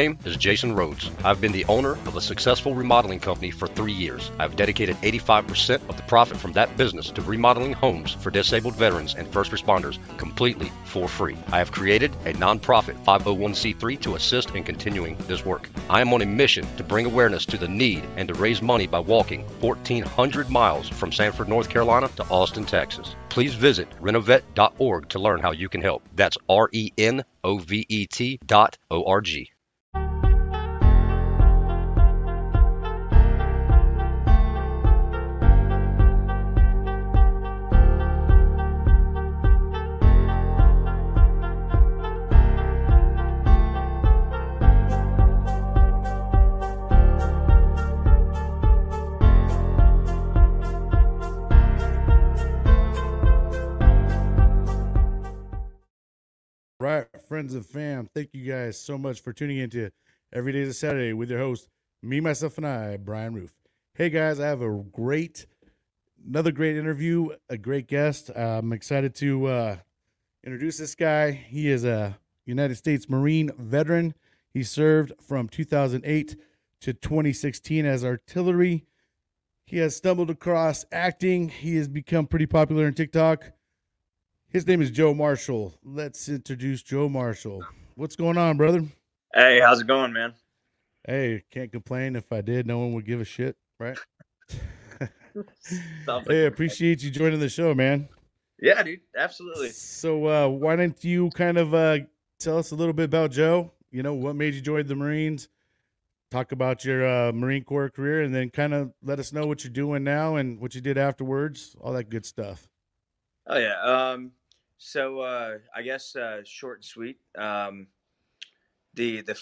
My name is Jason Rhodes. I've been the owner of a successful remodeling company for three years. I've dedicated 85% of the profit from that business to remodeling homes for disabled veterans and first responders completely for free. I have created a nonprofit 501c3 to assist in continuing this work. I am on a mission to bring awareness to the need and to raise money by walking 1,400 miles from Sanford, North Carolina to Austin, Texas. Please visit renovet.org to learn how you can help. That's R E N O V E T dot O R G. friends and fam, thank you guys so much for tuning into Every Day is a Saturday with your host, me, myself, and I, Brian Roof. Hey guys, I have a great, another great interview, a great guest. Uh, I'm excited to uh, introduce this guy. He is a United States Marine veteran. He served from 2008 to 2016 as artillery. He has stumbled across acting. He has become pretty popular on TikTok. His name is Joe Marshall. Let's introduce Joe Marshall. What's going on, brother? Hey, how's it going, man? Hey, can't complain. If I did, no one would give a shit, right? Hey, appreciate you joining the show, man. Yeah, dude, absolutely. So, uh, why don't you kind of uh, tell us a little bit about Joe? You know, what made you join the Marines? Talk about your uh, Marine Corps career, and then kind of let us know what you're doing now and what you did afterwards. All that good stuff. Oh yeah. Um, so uh, I guess uh, short and sweet. Um, the the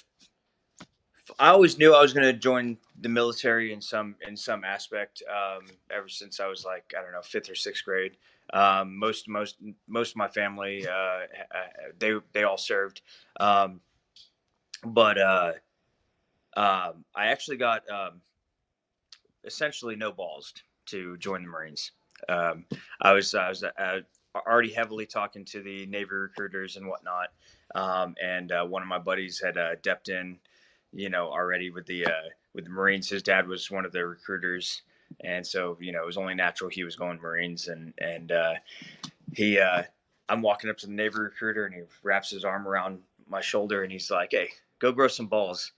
I always knew I was going to join the military in some in some aspect. Um, ever since I was like I don't know fifth or sixth grade. Um, most most most of my family uh, they they all served, um, but uh, um, I actually got um, essentially no balls to join the Marines. Um, I was I was uh, already heavily talking to the Navy recruiters and whatnot, um, and uh, one of my buddies had uh, depped in, you know, already with the uh, with the Marines. His dad was one of the recruiters, and so you know it was only natural he was going Marines, and and uh, he uh, I'm walking up to the Navy recruiter, and he wraps his arm around my shoulder, and he's like, "Hey, go grow some balls."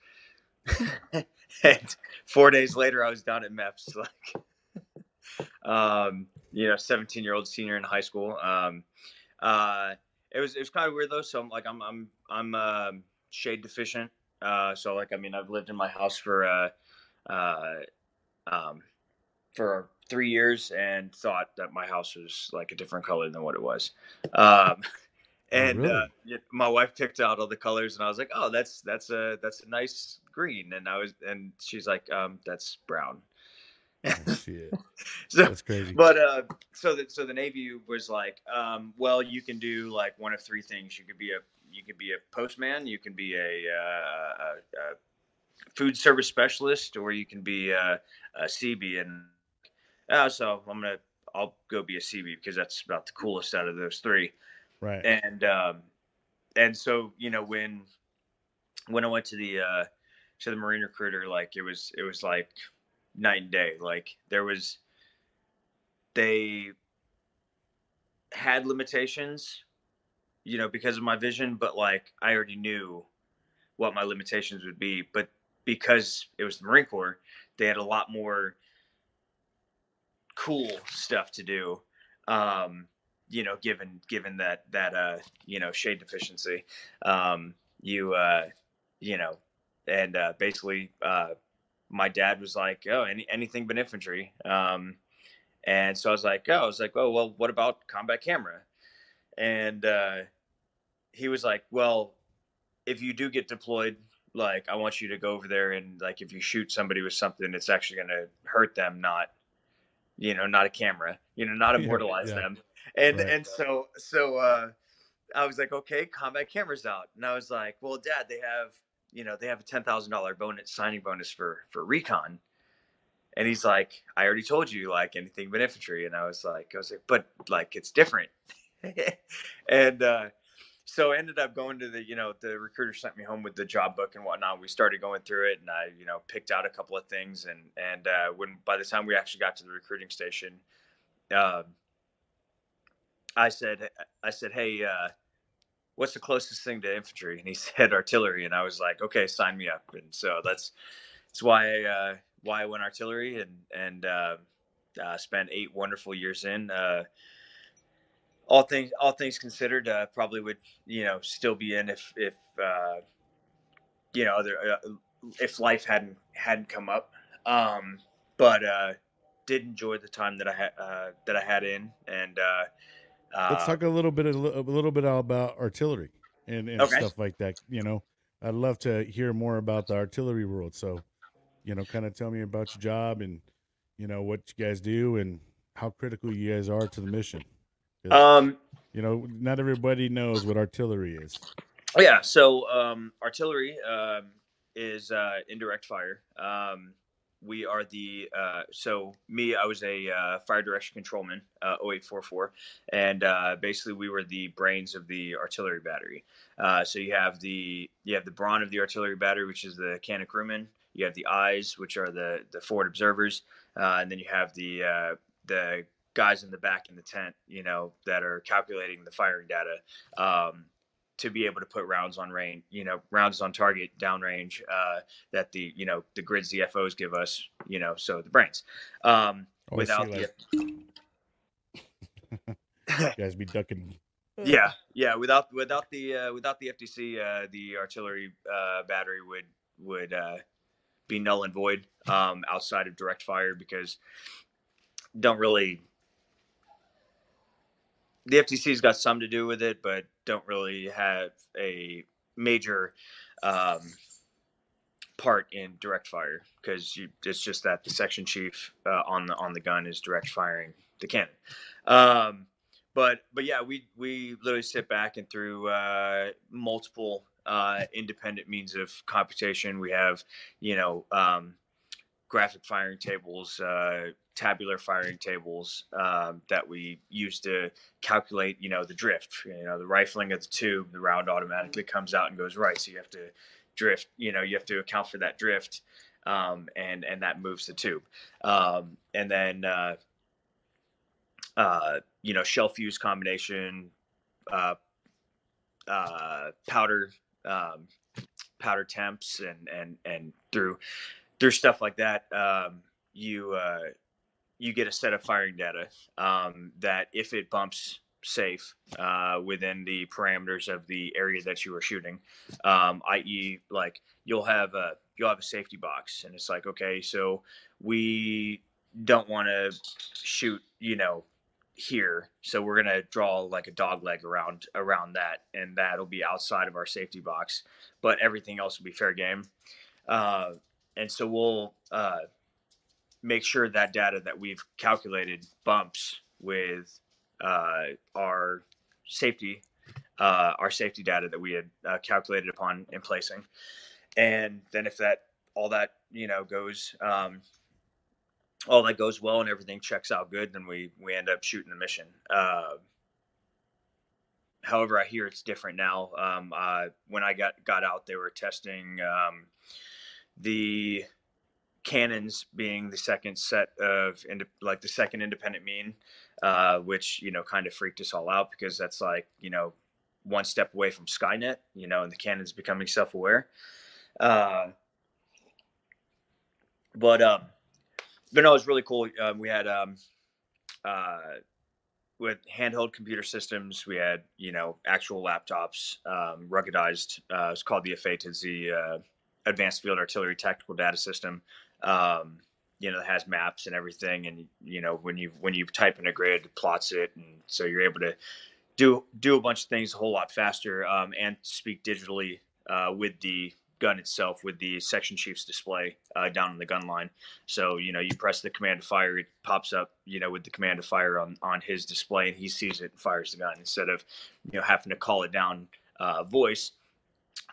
and four days later, I was down at MEPS, like, um, you know, 17 year old senior in high school. Um, uh, it was, it was kind of weird though. So I'm like, I'm, I'm, I'm, um shade deficient. Uh, so like, I mean, I've lived in my house for, uh, uh, um, for three years and thought that my house was like a different color than what it was. Um, and really? uh, my wife picked out all the colors, and I was like, "Oh, that's that's a that's a nice green." And I was, and she's like, um, "That's brown." Oh, shit, so, that's crazy. but uh, so that so the Navy was like, um, well, you can do like one of three things. You could be a you could be a postman, you can be a, uh, a, a food service specialist, or you can be a, a Seabee. And uh, so I'm gonna I'll go be a Seabee because that's about the coolest out of those three right. and um, and so you know when when I went to the uh, to the Marine recruiter, like it was it was like night and day. Like there was they had limitations, you know, because of my vision, but like I already knew what my limitations would be. But because it was the Marine Corps, they had a lot more cool stuff to do. Um, you know, given given that that uh, you know shade deficiency, um, you uh, you know, and uh, basically, uh, my dad was like, "Oh, any anything but infantry," um, and so I was like, "Oh, I was like, oh, well, what about combat camera?" And uh, he was like, "Well, if you do get deployed." Like I want you to go over there and like if you shoot somebody with something, it's actually going to hurt them, not you know, not a camera, you know, not Yeah, immortalize yeah. them. And Right. and so so uh I was like, okay, combat cameras out. And I was like, well, dad, they have, you know, they have a ten thousand dollar bonus signing bonus for for recon. And he's like, I already told you, like anything but infantry. And I was like, I was like, but like it's different. and uh so ended up going to the, you know, the recruiter sent me home with the job book and whatnot. We started going through it, and I, you know, picked out a couple of things. And and uh, when by the time we actually got to the recruiting station, uh, I said, I said, hey, uh, what's the closest thing to infantry? And he said artillery, and I was like, okay, sign me up. And so that's that's why I, uh, why I went artillery and and uh, uh, spent eight wonderful years in. Uh, all things all things considered, uh, probably would you know still be in if if uh, you know other uh, if life hadn't hadn't come up. Um, but uh, did enjoy the time that I had uh, that I had in, and uh, Let's uh, talk a little bit a little bit about artillery and, and Okay. stuff like that. You know, I'd love to hear more about the artillery world. So, you know, kind of tell me about your job and you know what you guys do and how critical you guys are to the mission. um, you know, not everybody knows what artillery is. Oh, yeah. So um, artillery um, is uh, indirect fire. Um, we are the uh, so me. I was a uh, fire direction controlman, uh, 0844, and uh, basically we were the brains of the artillery battery. Uh, so you have the you have the brawn of the artillery battery, which is the cannon crewman. You have the eyes, which are the the forward observers, uh, and then you have the the guys in the back in the tent, you know, that are calculating the firing data. Um, to be able to put rounds on range, you know, rounds on target downrange uh, that the you know the grids the FOs give us, you know, so the brains. Um, Oh, without the You guys be ducking. yeah yeah without without the uh, without the FDC uh, the artillery uh, battery would would uh, be null and void um, outside of direct fire because don't really the FDC's got some to do with it but don't really have a major um, part in direct fire because it's just that the section chief uh, on the on the gun is direct firing the cannon. Um, but but yeah, we we literally sit back and through uh, multiple uh, independent means of computation. We have you know um, graphic firing tables, uh, tabular firing tables um, that we use to calculate you know the drift. You know the rifling of the tube, the round automatically comes out and goes right, so you have to drift. You know you have to account for that drift. Um, and and that moves the tube, um, and then uh, uh, you know, shell fuse combination, uh, uh, powder, um, powder temps, and and and through through stuff like that, um, you uh, you get a set of firing data um, that if it bumps safe uh, within the parameters of the area that you are shooting, um, i.e., like you'll have a you'll have a safety box, and it's like okay, so we don't want to shoot, you know, here so we're going to draw like a dog leg around around that and that'll be outside of our safety box but everything else will be fair game uh, and so we'll uh, make sure that data that we've calculated bumps with uh, our safety uh, our safety data that we had uh, calculated upon in placing and then if that all that you know goes um, all that goes well and everything checks out good, then we we end up shooting the mission. Uh, however, I hear it's different now. Um, uh, when I got got out, they were testing um, the cannons being the second set of ind- like the second independent mean, uh, which you know kind of freaked us all out because that's like you know one step away from Skynet, you know, and the cannons becoming self aware. Uh, but um, but no, it was really cool. Um, we had um, uh, with handheld computer systems. We had you know actual laptops, um, ruggedized. Uh, it's called the. It's the uh, Advanced Field Artillery Tactical Data System. Um, you know, it has maps and everything, and you know when you when you type in a grid, it plots it, and so you're able to do do a bunch of things a whole lot faster um, and speak digitally uh, with the gun itself with the section chief's display uh, down on the gun line. So you know you press the command to fire, it pops up you know with the command to fire on on his display, and he sees it and fires the gun instead of you know having to call it down uh, voice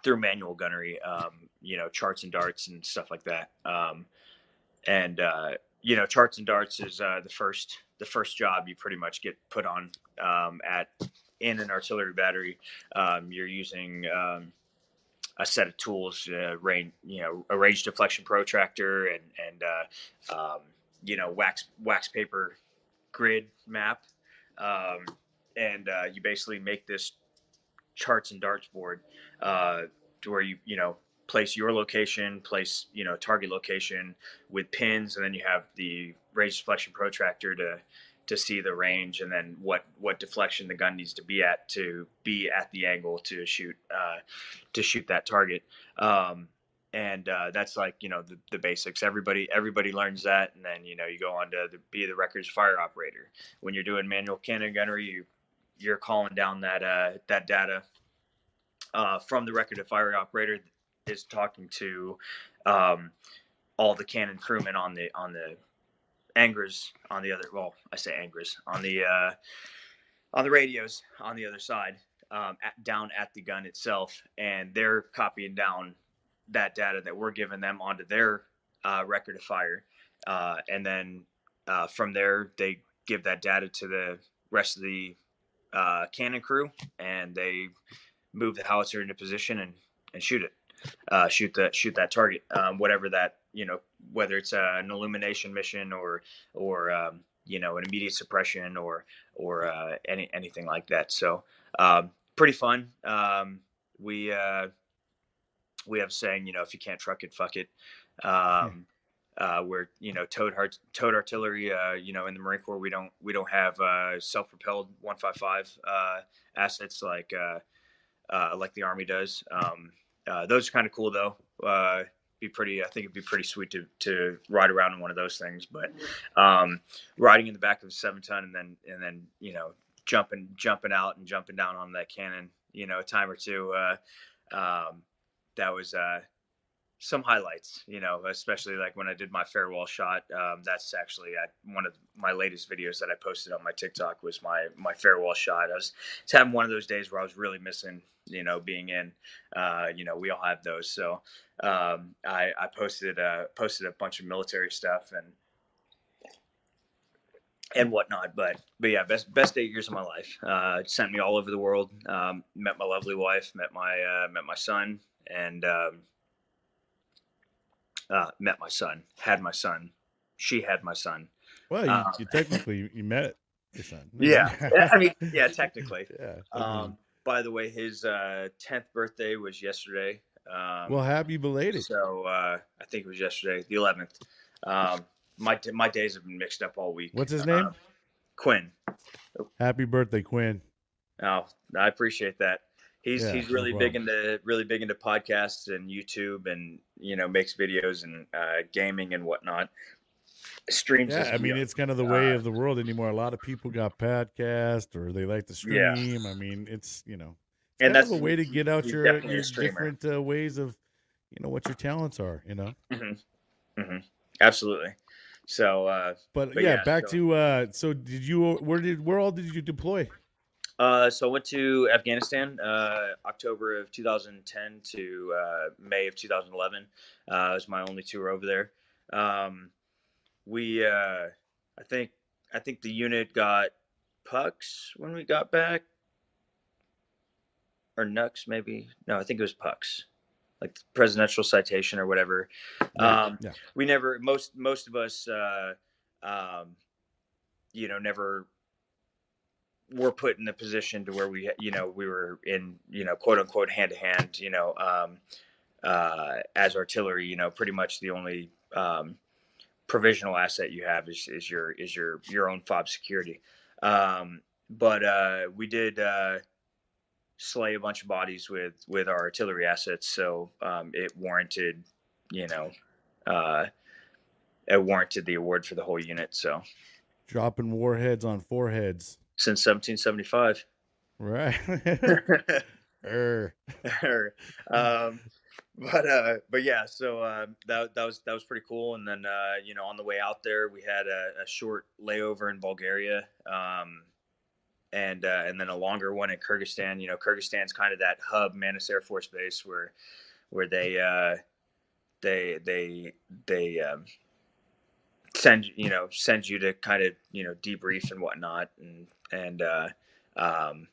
through manual gunnery, um, you know charts and darts and stuff like that. Um, and uh, you know charts and darts is uh, the first the first job you pretty much get put on um, at in an artillery battery, um, you're using um, a set of tools, uh, range, you know, a range deflection protractor and and uh, um, you know wax wax paper grid map, um, and uh, you basically make this charts and darts board uh, to where you you know place your location, place you know target location with pins, and then you have the range deflection protractor to to see the range, and then what what deflection the gun needs to be at to be at the angle to shoot uh, to shoot that target. Um, and uh, that's like you know the, the basics. Everybody everybody learns that, and then you know you go on to the, be the records fire operator. When you're doing manual cannon gunnery, you you're calling down that uh, that data uh, from the record of fire operator is talking to um, all the cannon crewmen on the on the Angers on the other. Well, I say Angers on the uh, on the radios on the other side, um, at, down at the gun itself, and they're copying down that data that we're giving them onto their uh, record of fire, uh, and then uh, from there they give that data to the rest of the uh, cannon crew, and they move the howitzer into position and, and shoot it uh, shoot that shoot that target, um, whatever that you know, whether it's uh, an illumination mission or or um, you know an immediate suppression or or uh, any anything like that. So um, pretty fun. Um, we uh, we have saying you know if you can't truck it, fuck it. Um, uh, where you know towed towed artillery. Uh, you know in the Marine Corps we don't we don't have uh, self propelled 155 uh, assets like uh, uh, like the Army does. Um, those are kind of cool though. Be pretty. I think it'd be pretty sweet to to ride around in one of those things. But um, riding in the back of a seven ton and then and then you know jumping jumping out and jumping down on that cannon, you know, a time or two. Um, that was some highlights, you know, especially like when I did my farewell shot. Um, that's actually at one of my latest videos that I posted on my TikTok was my my farewell shot. I was, was having one of those days where I was really missing, you know, being in. Uh, you know, we all have those. So um, I, I posted uh, posted a bunch of military stuff and and whatnot. But but yeah, best best eight years of my life. Uh, sent me all over the world. Um, met my lovely wife. Met my uh, met my son and. Um, uh, met my son, had my son, she had my son. Well, you, um, you technically you met your son. Yeah, I mean, yeah, technically. yeah. Um, by the way, his uh, tenth birthday was yesterday. Um, well, happy belated. So uh, I think it was yesterday, the eleventh. Um, my my days have been mixed up all week. What's his name? Uh, Quinn. Happy birthday, Quinn. Oh, I appreciate that he's yeah, he's really big into really big into podcasts and YouTube and you know makes videos and uh, gaming and whatnot. Streams. Yeah, I mean it's kind of the way uh, of the world anymore. A lot of people got podcast or they like to stream. Yeah. I mean it's you know it's and that's a way to get out your, your different uh, ways of you know what your talents are. You know. Mm-hmm. Mm-hmm. Absolutely. So, uh, but, but yeah, back so. to uh, so did you where did where all did you deploy? Uh, so I went to Afghanistan uh, October of 2010 to uh, May of 2011. Uh, it was my only tour over there. Um, we, uh, I think, I think the unit got PUCs when we got back, or NUCs maybe. No, I think it was PUCs, like presidential citation or whatever. Um, yeah. We never most most of us, uh, um, you know, never were put in a position to where we, you know, we were in, you know, quote unquote hand to hand, you know, um, uh, as artillery, you know, pretty much the only um, provisional asset you have is, is your is your your own fob security. Um, but uh, we did uh, slay a bunch of bodies with with our artillery assets, so um, it warranted, you know, uh, it warranted the award for the whole unit. So dropping warheads on foreheads since 1775. Right. er. um, but uh, but yeah, so uh, that that was that was pretty cool. And then uh, you know, on the way out there, we had a, a short layover in Bulgaria, um, and uh, and then a longer one in Kyrgyzstan. You know, Kyrgyzstan's kind of that hub, Manas Air Force Base, where where they uh, they they they um, send you know send you to kind of you know debrief and whatnot and and uh, um,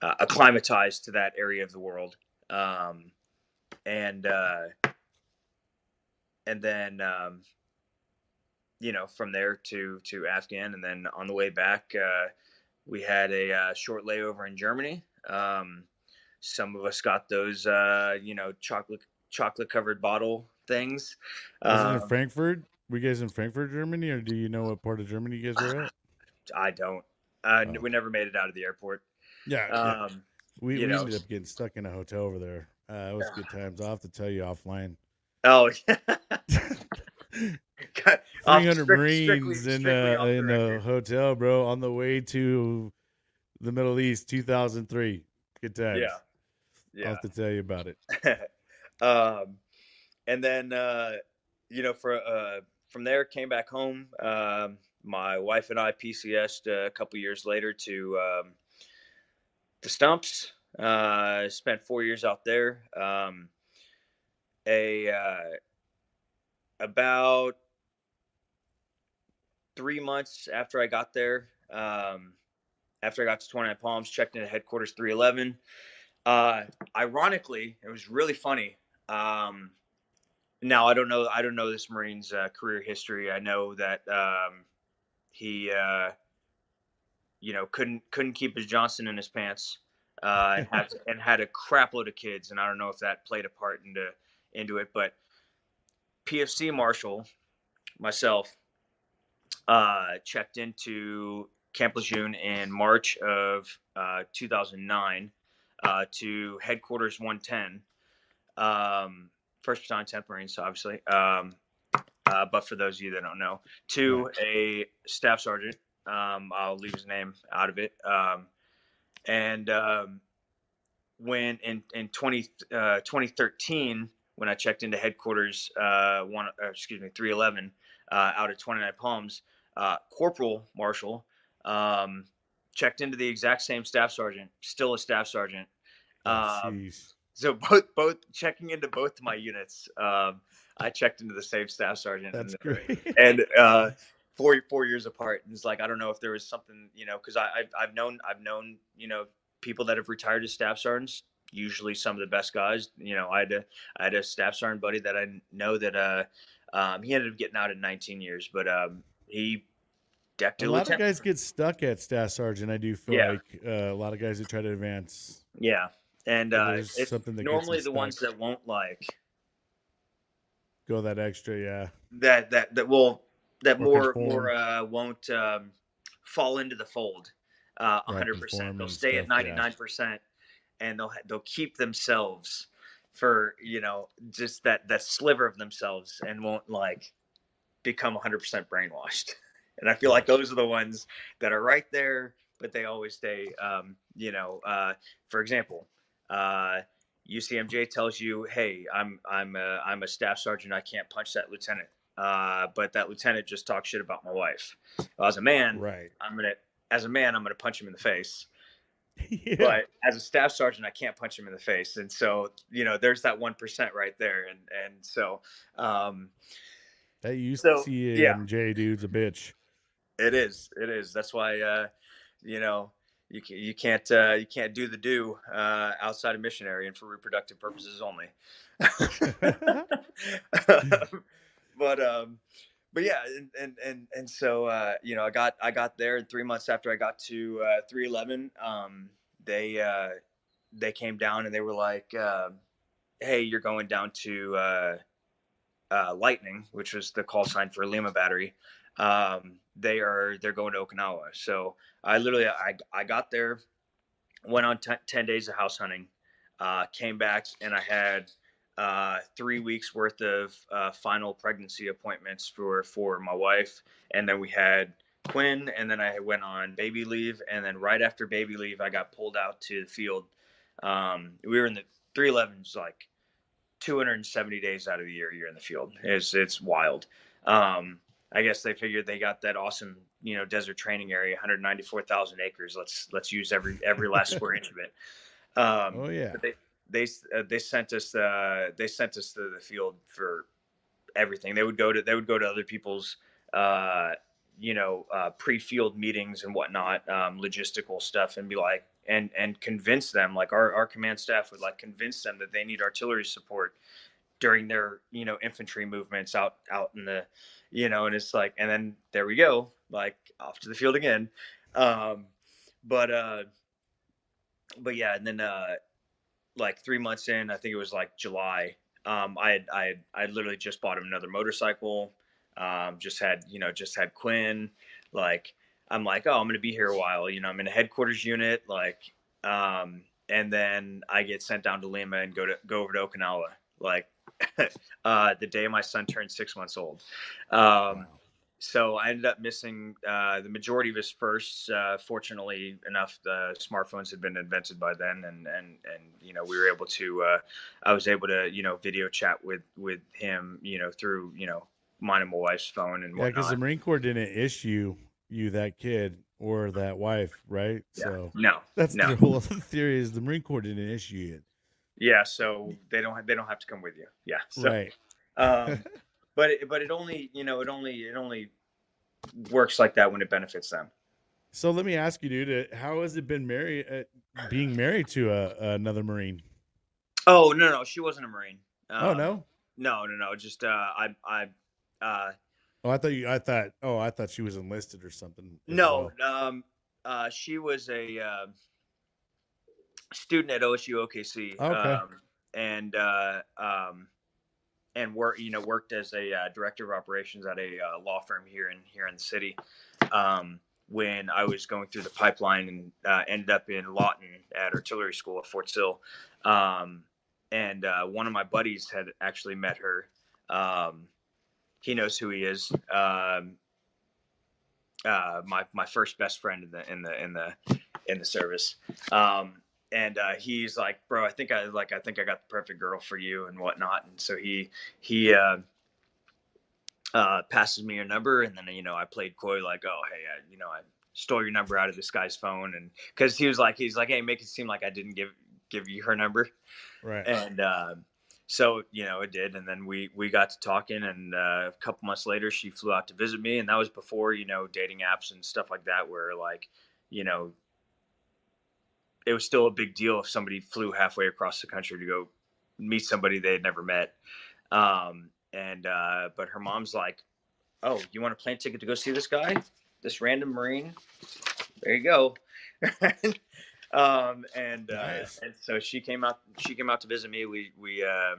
uh, acclimatized to that area of the world. Um, and uh, and then um, you know from there to to Afghan, and then on the way back, uh, we had a uh, short layover in Germany. Um, some of us got those, uh, you know, chocolate chocolate covered bottle things. It in Um, Frankfurt? Were you guys in Frankfurt, Germany, or do you know what part of Germany you guys were at? I don't. Uh, Oh. We never made it out of the airport. Yeah, yeah. Um, we, we ended up getting stuck in a hotel over there. Uh, it was good times. I'll have to tell you offline. oh, yeah. Off- Three hundred strict- Marines strictly- in strictly uh, off the in a hotel, bro, on the way to the Middle East, two thousand three. Good times. Yeah. I'll have to tell you about it. um, and then uh, you know, for uh, from there, came back home. Um, my wife and I PCSed a couple years later to um, the Stumps. Uh, spent four years out there. Um, a uh, about three months after I got there, um, after I got to 29 Palms, checked into headquarters 311. Uh, ironically, it was really funny. Um, now I don't know. I don't know this Marine's uh, career history. I know that um, he, uh, you know, couldn't couldn't keep his Johnson in his pants, uh, and had and had a crap load of kids. And I don't know if that played a part into into it, but PFC Marshall, myself, uh, checked into Camp Lejeune in March of uh, 2009 uh, to headquarters 110. Um, first battalion 10th Marines, obviously. Um, uh, but for those of you that don't know, to a staff sergeant. Um, I'll leave his name out of it. Um, and um, when in in 20, uh, 2013, when I checked into headquarters, uh, one uh, excuse me, 311 uh, out of 29 Palms, uh, Corporal Marshall um, checked into the exact same staff sergeant, still a staff sergeant. Oh, Um, so both both checking into both my units, um, I checked into the same staff sergeant. That's and, great. and uh, four four years apart. And it's like I don't know if there was something you know because I I've, I've known I've known you know people that have retired as staff sergeants. Usually some of the best guys. You know I had a I had a staff sergeant buddy that I know that uh um, he ended up getting out in 19 years, but um, he decked a a lot of guys get stuck at staff sergeant. I do feel Yeah. like uh, a lot of guys that try to advance. Yeah, and Yeah, uh, something that normally the ones that won't like Go that extra, yeah. that that that will that Or more conform. more uh, won't um, fall into the fold uh, hundred percent. conform They'll stay at stuff, yeah. ninety nine percent, and they'll they'll keep themselves for you know just that that sliver of themselves, and won't like become hundred percent brainwashed. And I feel like those are the ones that are right there, but they always stay. Um, you know, uh, for example. Uh, UCMJ tells you, "Hey, I'm I'm a, I'm a staff sergeant. I can't punch that lieutenant." Uh, but that lieutenant just talked shit about my wife. Well, as a man, Right. I'm gonna as a man I'm gonna punch him in the face. yeah. But as a staff sergeant, I can't punch him in the face. And so you know, there's that one percent right there. And and so um, That So, UCMJ dude's a bitch. it is it is. That's why uh, you know. You, ca- you can't uh, you can't do the do uh, outside of missionary and for reproductive purposes only. but um but yeah and and and, and so uh you know i got i got there and three months after i got to uh 311 um they uh they came down and they were like uh, hey you're going down to uh uh lightning which was the call sign for lima battery um they are they're going to okinawa so i literally i i got there went on t- 10 days of house hunting uh came back and i had uh, three weeks worth of uh, final pregnancy appointments for for my wife, and then we had Quinn, and then I went on baby leave, and then right after baby leave, I got pulled out to the field. Um, we were in the 311s like 270 days out of the year. You're in the field. It's it's wild. Um, I guess they figured they got that awesome, you know, desert training area, 194,000 acres. Let's let's use every every last square inch of it. Um, Oh yeah. they they uh, they sent us uh, they sent us to the field for everything. They would go to they would go to other people's uh, you know uh, pre-field meetings and whatnot, um, logistical stuff, and be like, and and convince them like our, our command staff would like convince them that they need artillery support during their you know infantry movements out out in the you know and it's like and then there we go like off to the field again. Um but uh but yeah and then uh like three months in i think it was like july um i had i had, I literally just bought him another motorcycle. Um just had you know just had quinn. Like i'm like oh i'm gonna be here a while you know i'm in a headquarters unit like um and then i get sent down to lima and go to go over to okinawa. Like uh the day my son turned six months old um Wow. so I ended up missing uh, the majority of his firsts. Uh, fortunately enough, the smartphones had been invented by then, and and and you know we were able to. Uh, I was able to you know video chat with with him you know through you know mine and my wife's phone and Yeah, because the Marine Corps didn't issue you that kid or that wife, right? Yeah. So no, that's no. the whole theory is the Marine Corps didn't issue it. Yeah. So they don't have, they don't have to come with you. Yeah. So, right. um, but it, but it only you know it only it only works like that when it benefits them. So let me ask you, dude, uh, how has it been married, uh, being married to a, another Marine? Oh no no she wasn't a marine. oh Um, no. no no no just uh, I I uh, Oh, I thought you. I thought. Oh, I thought she was enlisted or something. No, well. um, uh, she was a uh, student at OSU OKC, Okay. um, and uh, um, and work you know worked as a uh, director of operations at a uh, law firm here in here in the city. Um, when I was going through the pipeline and uh, ended up in Lawton at artillery school at Fort Sill, um, and uh, one of my buddies had actually met her. Um, he knows who he is. Um, uh, my my first best friend in the in the in the in the service. Um, and uh, he's like, bro, I think I like I think I got the perfect girl for you and whatnot. And so he he uh, uh, passes me your number, and then you know I played coy like, oh hey, I, you know I stole your number out of this guy's phone, and because he was like he's like, hey, make it seem like I didn't give give you her number Right. and uh, so you know it did and then we we got to talking and uh, a couple months later she flew out to visit me and that was before you know dating apps and stuff like that where like you know it was still a big deal if somebody flew halfway across the country to go meet somebody they had never met. Um, and uh, but her mom's like oh you want a plane ticket to go see this guy? This random marine? There you go. Um, and uh, Nice. and so she came out she came out to visit me. We we uh,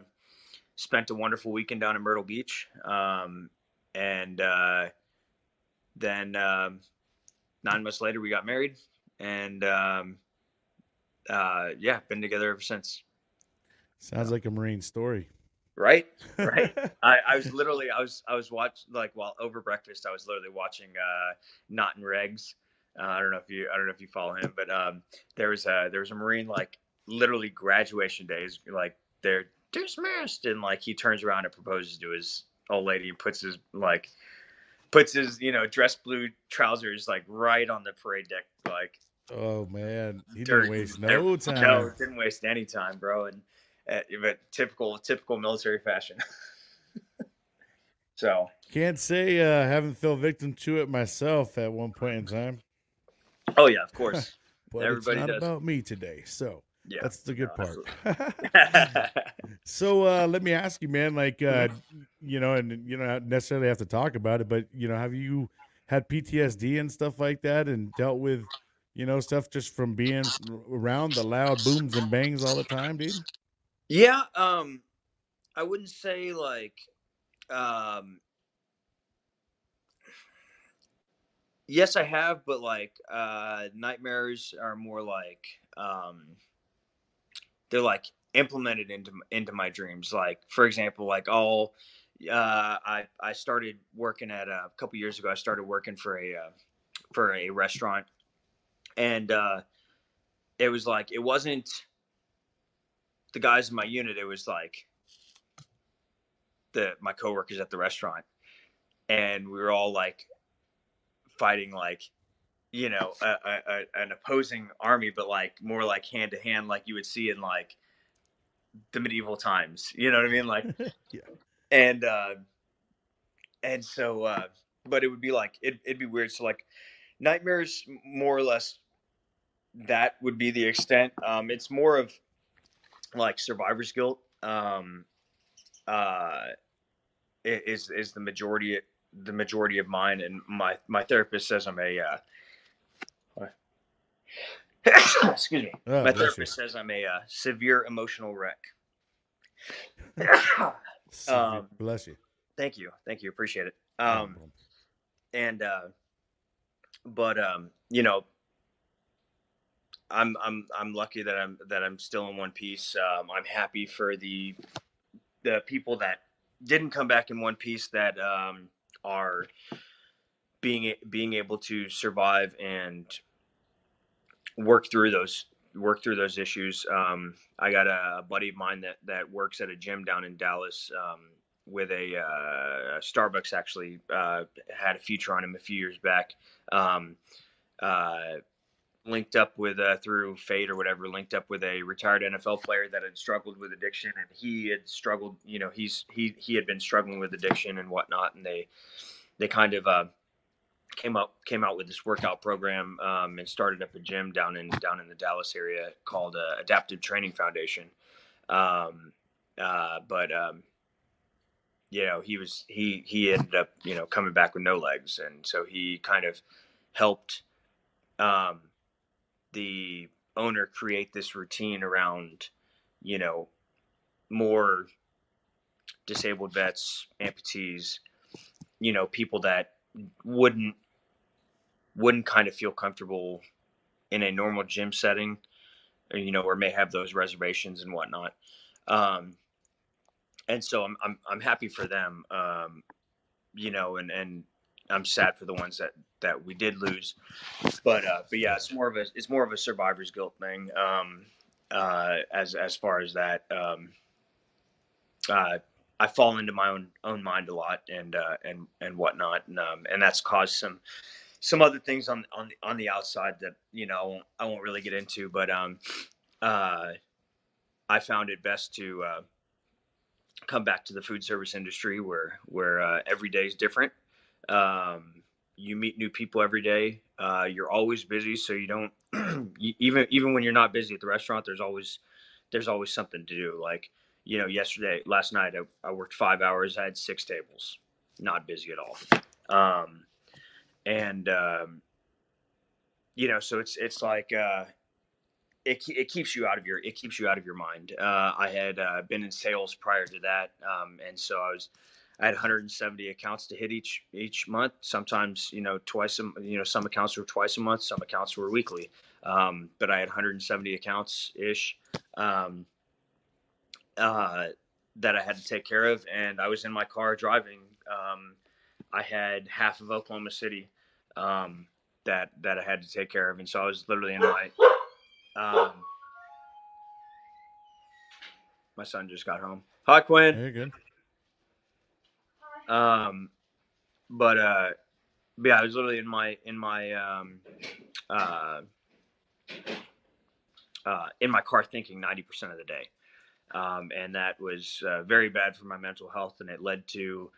spent a wonderful weekend down in myrtle beach. Um, and uh, then um, nine months later we got married and um, uh, yeah been together ever since Sounds like a Marine story. right Right. I, I was literally I was I was watching like while over breakfast I was literally watching uh Not and Regs. Uh, I don't know if you I don't know if you follow him, but um there was a there was a Marine like literally graduation days like they're dismissed and like he turns around and proposes to his old lady and puts his like puts his you know dress blue trousers like right on the parade deck like Oh man, he Dirty. didn't waste no time. no didn't waste any time bro and uh, but typical typical military fashion so Can't say uh, haven't fell victim to it myself at one point in time, Oh yeah, of course. but Everybody it's not does. about me today. So Yeah. that's the good no, part. so uh, let me ask you, man. Like, uh, you know, and you don't necessarily have to talk about it, but you know, have you had PTSD and stuff like that, and dealt with, you know, stuff just from being around the loud booms and bangs all the time, dude? yeah, um I wouldn't say like um Yes, I have, but like uh nightmares are more like um they're like implemented into into my dreams. Like for example, like I'll uh I I started working at a couple years ago I started working for a uh, for a restaurant and uh it was like it wasn't the guys in my unit it was like the my coworkers at the restaurant. And we were all like fighting like you know a, a, an opposing army but like more like hand to hand like you would see in like the medieval times you know what i mean? Like Yeah. and uh and so uh but it would be like it, it'd be weird. So like nightmares more or less that would be the extent. Um, it's more of like survivor's guilt. Um, uh, is is the majority the majority of mine, and my my therapist says I'm a. Uh, excuse me. Oh, my bless you. therapist says I'm a uh, severe emotional wreck. Um, bless you. Thank you, thank you, appreciate it. Um, and uh but um you know i'm i'm i'm lucky that i'm that i'm still in one piece um i'm happy for the the people that didn't come back in one piece that um are being being able to survive and work through those work through those issues um i got a, buddy of mine that that works at a gym down in dallas um with a uh, Starbucks actually uh, had a feature on him a few years back. Um, uh, linked up with uh, through fate or whatever, linked up with a retired NFL player that had struggled with addiction, and he had struggled. You know, he's he he had been struggling with addiction and whatnot, and they they kind of uh, came up came out with this workout program um, and started up a gym down in down in the Dallas area called uh, Adaptive Training Foundation. Um, uh, but um, you know he was he he ended up you know coming back with no legs and so he kind of helped um the owner create this routine around you know more disabled vets amputees you know people that wouldn't wouldn't kind of feel comfortable in a normal gym setting you know or may have those reservations and whatnot um and so I'm I'm I'm happy for them. Um, you know, and and I'm sad for the ones that that we did lose. But uh, but yeah, it's more of a it's more of a survivor's guilt thing. Um, uh, as as far as that, um, uh, I fall into my own own mind a lot and uh, and and whatnot, and um, and that's caused some some other things on on the, on the outside that you know I won't, I won't really get into, but um, uh, I found it best to. Uh, come back to the food service industry where where uh, every day is different. Um, you meet new people every day. Uh, you're always busy, so you don't even even when you're not busy at the restaurant. There's always there's always something to do. Like you know, yesterday, last night, I, I worked five hours. I had six tables, not busy at all. Um, and um, you know, so it's it's like. Uh, it, it keeps you out of your it keeps you out of your mind. Uh, I had uh, been in sales prior to that, um, and so I was I had 170 accounts to hit each each month. Sometimes you know twice a, you know some accounts were twice a month, some accounts were weekly, um, but I had 170 accounts ish um, uh, that I had to take care of, and I was in my car driving. Um, I had half of Oklahoma City um, that that I had to take care of, and so I was literally in my um, my son just got home. Hi, Quinn. Very good. Um, but uh, but yeah, I was literally in my in my um, uh, uh, in my car thinking ninety percent of the day, um, and that was uh, very bad for my mental health, and it led to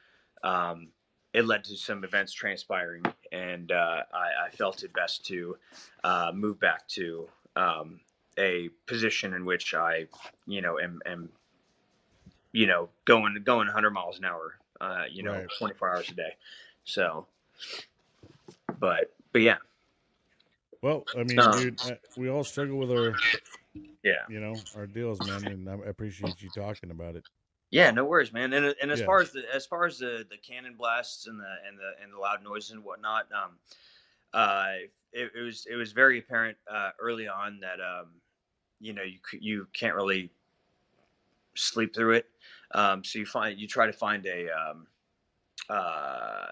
um, it led to some events transpiring, and uh, I, I felt it best to uh, move back to um, a position in which I, you know, am, am you know, going going 100 miles an hour, uh, you know, Right. 24 hours a day. So, but but yeah, Well, I mean, Um, dude, we all struggle with our, yeah, you know, our deals, man, and I appreciate you talking about it. yeah. No worries, man. And and as Yeah. far as the as far as the the cannon blasts and the and the and the loud noises and whatnot, um, uh, it, it was it was very apparent uh, early on that um, you know you you can't really sleep through it. Um, so you find you try to find a um, uh,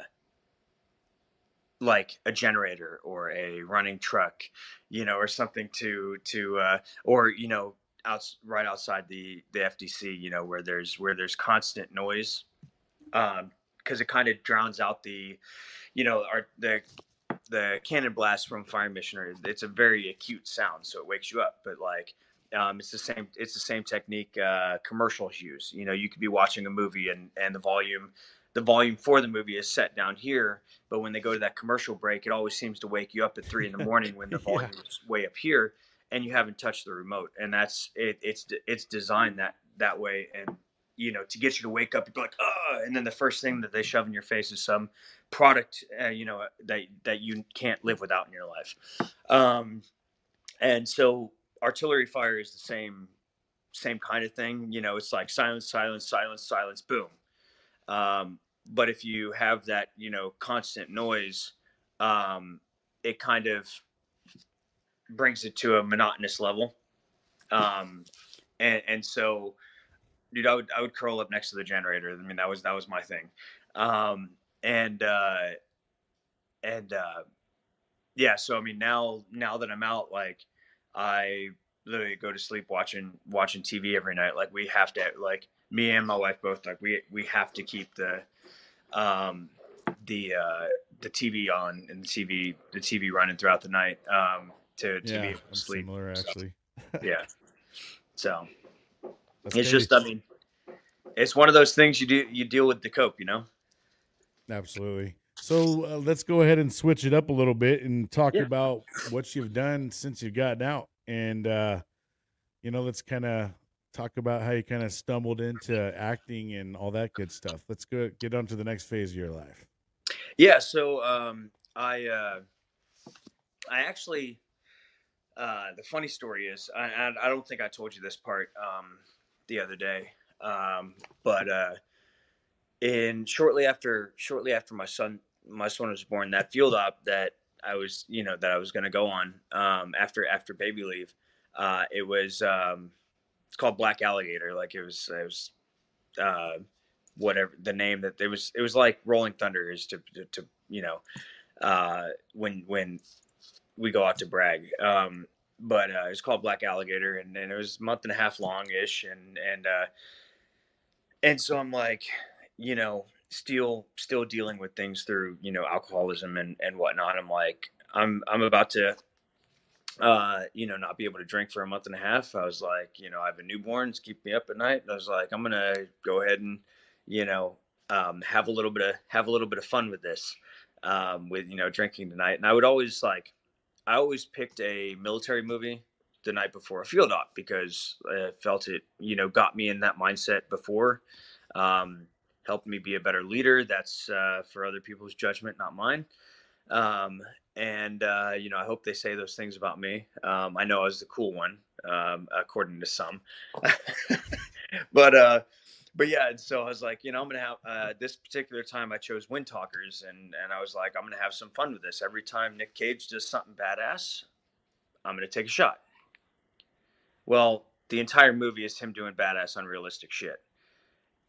like a generator or a running truck, you know, or something to to uh, or you know out right outside the the FDC, you know, where there's where there's constant noise, because it kind of drowns out the, you know, our the the cannon blast from fire missioner. It's a very acute sound, so it wakes you up. But like, um, it's the same. It's the same technique uh, commercials use. You know, you could be watching a movie and and the volume the volume for the movie is set down here, but when they go to that commercial break, it always seems to wake you up at three in the morning when the volume yeah. is way up here and you haven't touched the remote. And that's it, it's it's designed that that way, and you know to get you to wake up be like, oh, and then the first thing that they shove in your face is some product, uh, you know that that you can't live without in your life. Um, and so artillery fire is the same same kind of thing. You know, it's like silence, silence, silence, silence, boom. Um, but if you have that, you know, constant noise, um, it kind of brings it to a monotonous level. Um, and, and so, dude, I would, I would curl up next to the generator. I mean, that was, that was my thing. Um, and, uh, and, uh, yeah, so, I mean, now, now that I'm out, like I literally go to sleep watching, watching TV every night. Like we have to, like me and my wife both, like we, we have to keep the, um, the, uh, the TV on and the TV, the TV running throughout the night. Um, to, to yeah, be able to sleep. Similar, actually. So, yeah. So That's it's just, I mean, it's one of those things you do you deal with the cope, you know. Absolutely. So uh, let's go ahead and switch it up a little bit and talk yeah. about what you've done since you've gotten out, and uh, you know, let's kind of talk about how you kind of stumbled into acting and all that good stuff. Let's go get on to the next phase of your life. Yeah. So um, I uh, I actually uh, the funny story is, I, I, don't think I told you this part um, the other day, um, but uh, in shortly after shortly after my son my son was born, that field op that I was you know that I was going to go on um, after after baby leave, uh, it was um, it's called Black Alligator. Like it was it was uh, whatever the name that it was it was like Rolling Thunder is to to, to you know uh, when when we go out to Bragg. Um, but uh, it's called Black Alligator, and, and it was a month and a half long ish, and and uh, and so I'm like, you know, still still dealing with things through you know alcoholism and and whatnot. I'm like, I'm I'm about to uh, you know, not be able to drink for a month and a half. I was like, you know, I have a newborn, it's keep me up at night. And I was like, I'm gonna go ahead and, you know, um, have a little bit of have a little bit of fun with this, um, with you know, drinking tonight. And I would always like I always picked a military movie the night before a field op because I felt it, you know, got me in that mindset before, um, helped me be a better leader. That's uh, for other people's judgment, not mine. Um, and uh, you know, I hope they say those things about me. Um, I know I was the cool one, um, according to some, but uh, but yeah, and so I was like, you know, I'm gonna have uh, this particular time. I chose Windtalkers, and and I was like, I'm gonna have some fun with this. Every time Nick Cage does something badass, I'm gonna take a shot. Well, the entire movie is him doing badass, unrealistic shit.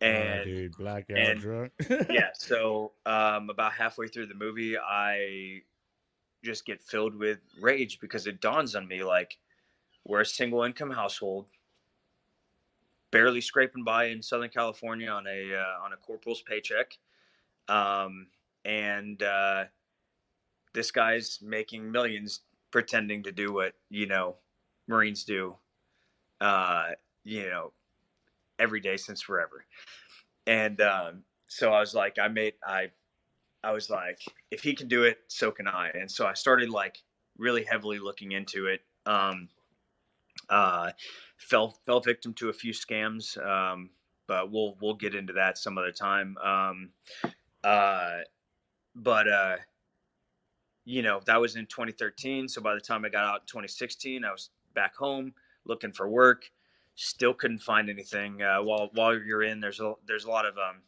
And oh, dude, blackout and, drunk. yeah, so um, about halfway through the movie, I just get filled with rage because it dawns on me like we're a single income household barely scraping by in Southern California on a uh, on a corporal's paycheck, um, and uh, this guy's making millions pretending to do what you know Marines do, uh, you know, every day since forever. And um, so I was like, I made I I was like, if he can do it, so can I. And so I started like really heavily looking into it. Um, uh, fell fell victim to a few scams, um, but we'll we'll get into that some other time. Um, uh, but uh, you know that was in 2013. So by the time I got out in 2016, I was back home looking for work. Still couldn't find anything. Uh, while while you're in, there's a there's a lot of um,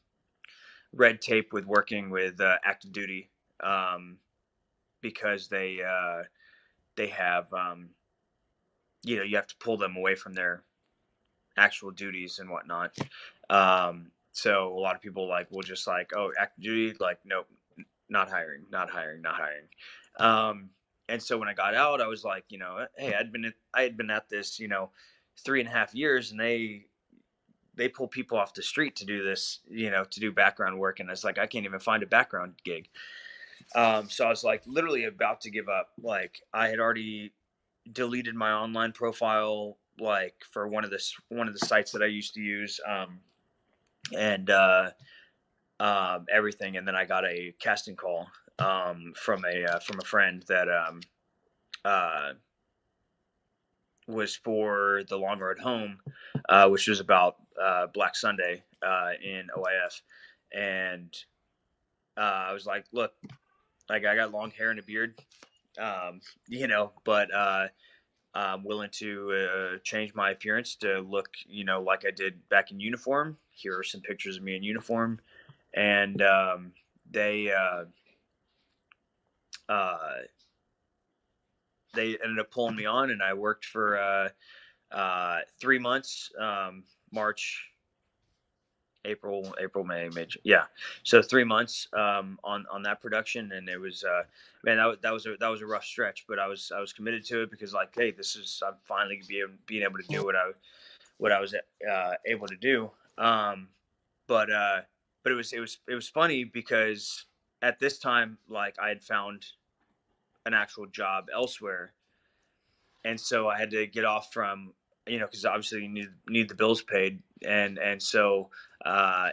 red tape with working with uh, active duty um, because they uh, they have um, you know you have to pull them away from their actual duties and whatnot. Um, so a lot of people like will just like, oh, active duty, like nope, not hiring, not hiring, not hiring. Um, and so when I got out, I was like, you know, hey, I'd been I had been at this, you know, three and a half years, and they they pull people off the street to do this, you know, to do background work, and it's like I can't even find a background gig. Um, so I was like literally about to give up. Like I had already deleted my online profile like for one of the one of the sites that I used to use, um, and uh, um, everything, and then I got a casting call um, from a uh, from a friend that um, uh, was for the Long Road Home, uh, which was about uh, Black Sunday uh, in OIF, and uh, I was like, look, like I got long hair and a beard, um, you know, but uh, I'm willing to uh, change my appearance to look, you know, like I did back in uniform. Here are some pictures of me in uniform, and um, they uh, uh, they ended up pulling me on, and I worked for uh, uh, three months, um, March, April, April, May, May, yeah. So three months um, on on that production, and it was uh, man, that was that was a that was a rough stretch, but I was I was committed to it because like, hey, this is I'm finally being being able to do what I what I was uh, able to do. Um, but uh, but it was it was it was funny because at this time, like I had found an actual job elsewhere, and so I had to get off from you know because obviously you need need the bills paid, and and so uh,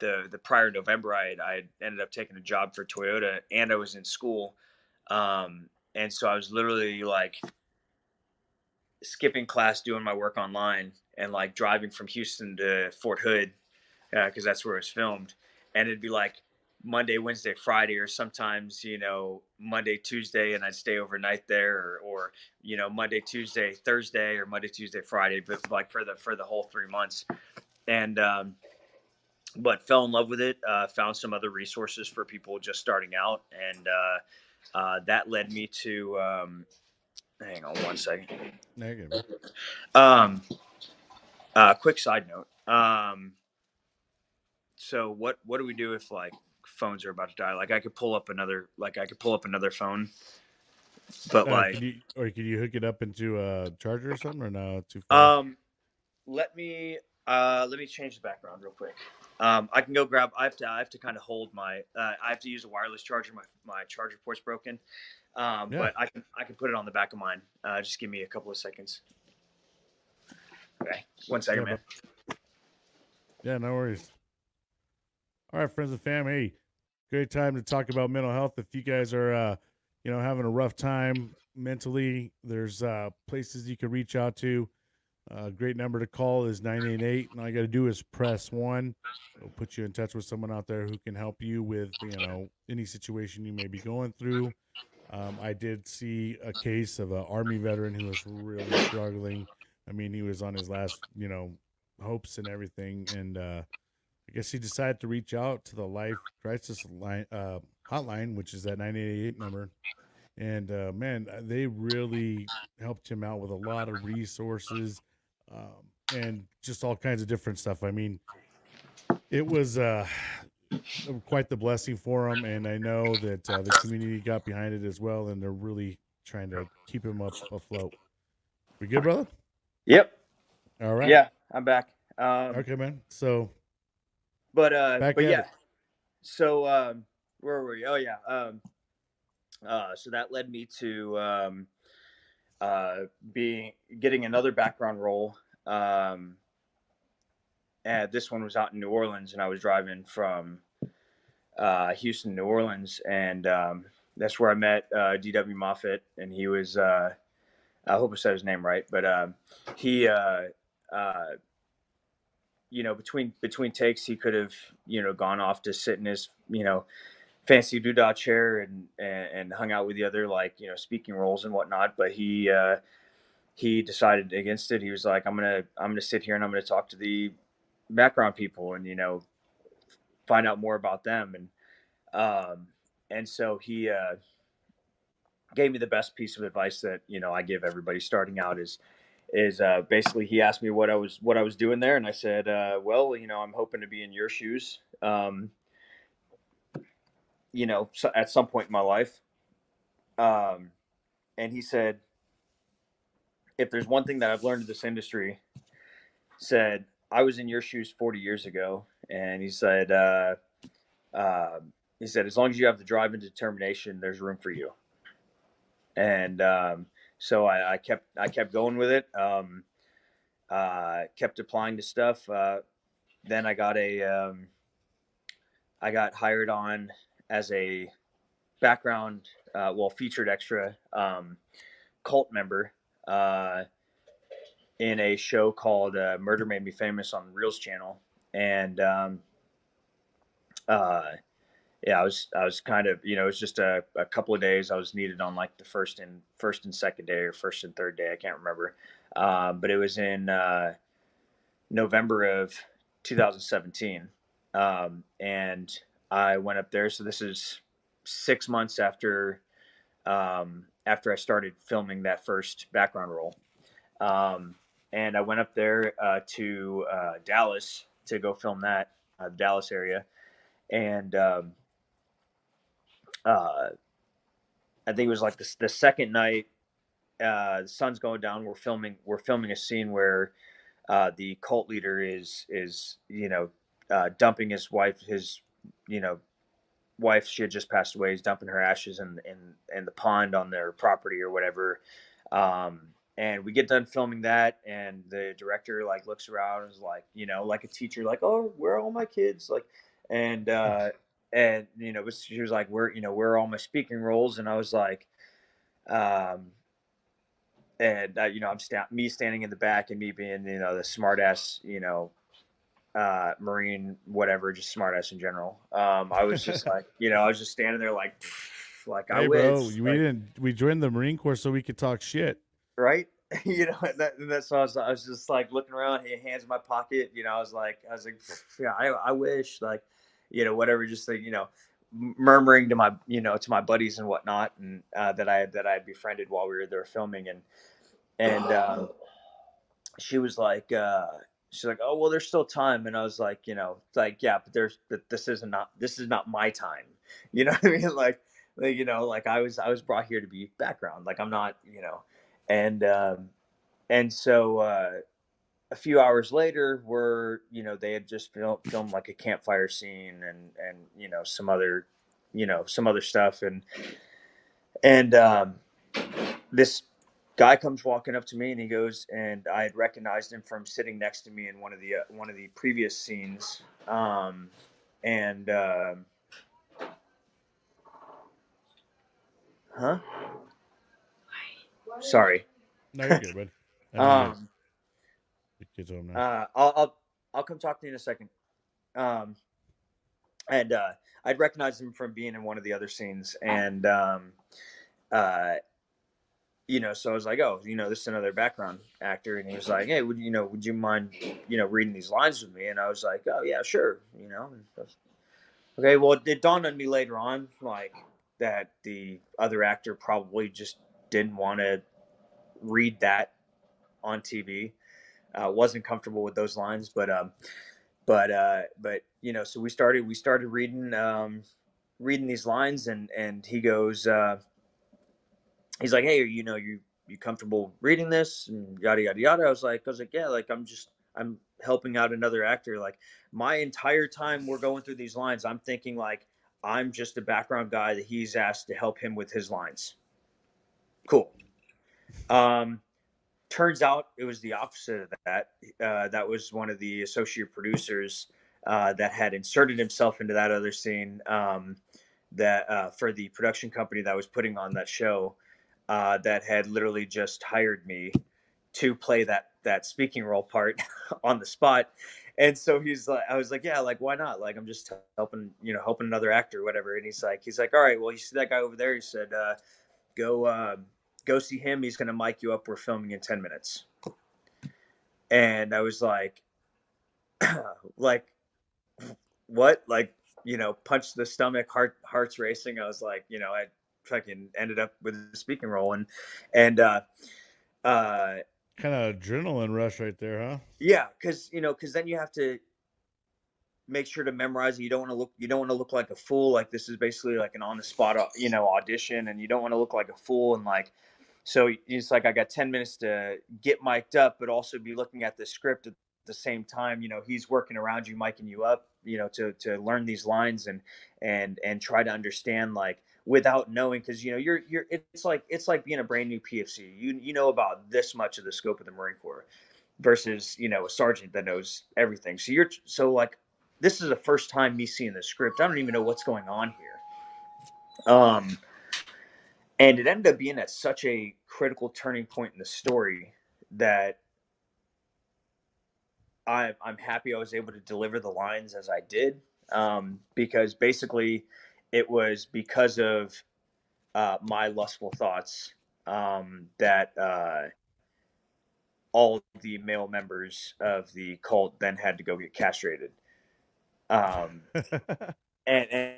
the the prior November I had, I ended up taking a job for Toyota, and I was in school, um, and so I was literally like skipping class, doing my work online, and like driving from Houston to Fort Hood because uh, that's where it was filmed, and it'd be like Monday, Wednesday, Friday, or sometimes you know Monday, Tuesday, and I'd stay overnight there, or, or you know Monday, Tuesday, Thursday, or Monday, Tuesday, Friday, but like for the for the whole three months, and um, but fell in love with it. Uh, found some other resources for people just starting out, and uh, uh, that led me to. Um, hang on one second. Negative. Um, uh, quick side note. Um, so what what do we do if like phones are about to die? Like I could pull up another like I could pull up another phone, but Uh, like could you, or could you hook it up into a charger or something, or no? Too far. um, let me uh let me change the background real quick. Um, I can go grab. I have to. I have to kind of hold my. Uh, I have to use a wireless charger. My my charger port's broken. Um, Yeah. but I can I can put it on the back of mine. Uh, just give me a couple of seconds. Okay, one second, Yeah, man. Yeah, no worries. All right, friends and family. Hey, great time to talk about mental health. If you guys are, uh, you know, having a rough time mentally, there's uh, places you can reach out to. A great number to call is 988. And all you got to do is press one. It'll put you in touch with someone out there who can help you with, you know, any situation you may be going through. Um, I did see a case of an Army veteran who was really struggling. I mean, he was on his last, you know, hopes and everything. And uh, I guess he decided to reach out to the Life Crisis line, uh, hotline, which is that 988 number. And uh, man, they really helped him out with a lot of resources um, and just all kinds of different stuff. I mean, it was uh, quite the blessing for him. And I know that uh, the community got behind it as well. And they're really trying to keep him up afloat. We good, brother? Yep. All right. Yeah, I'm back. Um, Okay, man. So but uh Back but yeah it. so um where were we oh yeah um uh so that led me to um uh being getting another background role um and this one was out in new orleans and i was driving from uh houston new orleans and um that's where i met uh dw Moffett and he was uh i hope i said his name right but um he uh uh you know, between between takes, he could have, you know, gone off to sit in his, you know, fancy doodah chair and, and and hung out with the other like, you know, speaking roles and whatnot. But he uh, he decided against it. He was like, I'm gonna I'm gonna sit here and I'm gonna talk to the background people and you know, find out more about them and um and so he uh, gave me the best piece of advice that you know I give everybody starting out is is uh, basically he asked me what I was what I was doing there, and I said, uh, "Well, you know, I'm hoping to be in your shoes, um, you know, so at some point in my life." Um, and he said, "If there's one thing that I've learned in this industry, said I was in your shoes 40 years ago, and he said, uh, uh, he said, as long as you have the drive and determination, there's room for you." And um, so I, I kept I kept going with it. Um, uh, kept applying to stuff. Uh, then I got a um, I got hired on as a background, uh, well, featured extra um, cult member uh, in a show called uh, Murder Made Me Famous on Reelz channel, and um, uh, yeah, I was I was kind of you know it was just a, a couple of days. I was needed on like the first and first and second day or first and third day. I can't remember, um, but it was in uh, November of 2017, um, and I went up there. So this is six months after um, after I started filming that first background role, um, and I went up there uh, to uh, Dallas to go film that uh, Dallas area, and um, uh, I think it was like the, the second night. Uh, the sun's going down. We're filming. We're filming a scene where uh, the cult leader is is you know uh, dumping his wife. His you know wife. She had just passed away. He's dumping her ashes in in in the pond on their property or whatever. Um, and we get done filming that, and the director like looks around and is like, you know, like a teacher, like, oh, where are all my kids? Like, and uh, and you know, she was like, "Where, you know, where are all my speaking roles?" And I was like, um, and uh, you know, I'm sta- me standing in the back and me being, you know, the smartass, you know, uh, Marine, whatever, just smartass in general. Um, I was just like, you know, I was just standing there like, like hey, I bro, wish, we like, didn't. We joined the Marine Corps so we could talk shit. right? you know, and that, and that's why I was, I was just like looking around, hands in my pocket. You know, I was like, I was like, yeah, I, I wish, like, you know, whatever, just like, you know, murmuring to my, you know, to my buddies and whatnot, and uh, that I had, that I had befriended while we were there filming, and and um, she was like, uh, she's like, oh well, there's still time, and I was like, you know, like yeah, but there's, but this isn't not, this is not my time, you know what I mean, like, like you know, like I was I was brought here to be background, like I'm not, you know, and um, and so. Uh, a few hours later we're you know they had just film, filmed like a campfire scene and and you know some other you know some other stuff. And and um, this guy comes walking up to me and he goes and i had recognized him from sitting next to me in one of the uh, one of the previous scenes. Um, and um huh? Sorry. No, you're good, bud. Um the kids home now. Uh, I'll, I'll I'll come talk to you in a second. Um, and uh, I'd recognize him from being in one of the other scenes, and um, uh, you know, so I was like, oh, you know, this is another background actor, and he was like, hey, would you know, would you mind, you know, reading these lines with me? And I was like, oh yeah, sure, you know. Okay, well, it dawned on me later on, like that the other actor probably just didn't want to read that on TV uh, wasn't comfortable with those lines, but um, but uh, but you know, so we started we started reading um, reading these lines, and and he goes, uh, he's like, hey, you know, you you comfortable reading this and yada yada yada. I was like, I was like, yeah, like I'm just I'm helping out another actor. Like my entire time we're going through these lines, I'm thinking like I'm just a background guy that he's asked to help him with his lines. Cool. Um, turns out it was the opposite of that. Uh, that was one of the associate producers uh, that had inserted himself into that other scene. Um, that uh, for the production company that was putting on that show, uh, that had literally just hired me to play that that speaking role part on the spot. And so he's like, I was like, yeah, like why not? Like I'm just helping, you know, helping another actor, or whatever. And he's like, he's like, all right, well, you see that guy over there? He said, uh, go. Go see him. He's going to mic you up. We're filming in 10 minutes. And I was like, like, what? Like, you know, punch the stomach, heart, hearts racing. I was like, you know, I fucking ended up with a speaking role and, and, uh, uh, kind of adrenaline rush right there, huh? yeah, cause you know, cause then you have to make sure to memorize it. You don't want to look, you don't want to look like a fool. Like this is basically like an on the spot, you know, audition and you don't want to look like a fool and like, so it's like I got 10 minutes to get mic'd up, but also be looking at the script at the same time. You know, he's working around you, micing you up, you know, to to learn these lines and and and try to understand like without knowing because you know you're you're it's like it's like being a brand new PFC. You you know about this much of the scope of the Marine Corps versus you know a sergeant that knows everything. So you're so like this is the first time me seeing the script. I don't even know what's going on here. Um, and it ended up being at such a critical turning point in the story that I, I'm happy I was able to deliver the lines as I did, um, because basically it was because of uh, my lustful thoughts um, that uh, all the male members of the cult then had to go get castrated. Um, and, and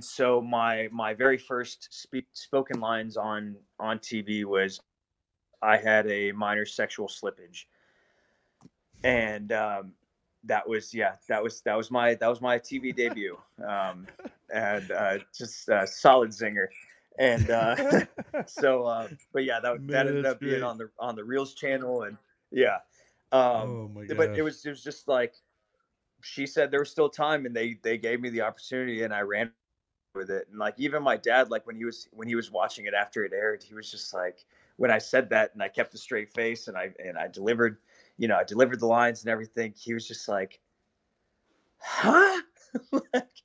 so my my very first speak, spoken lines on on TV was I had a minor sexual slippage, and um, that was yeah that was that was my that was my TV debut, um, and uh, just a solid zinger, and uh, so uh, but yeah that Man, that ended up being on the on the Reelz channel, and yeah, um, oh my but it was it was just like she said there was still time and they they gave me the opportunity and I ran with it. And like even my dad like when he was when he was watching it after it aired he was just like when I said that and I kept a straight face and I and I delivered you know I delivered the lines and everything he was just like huh? Like,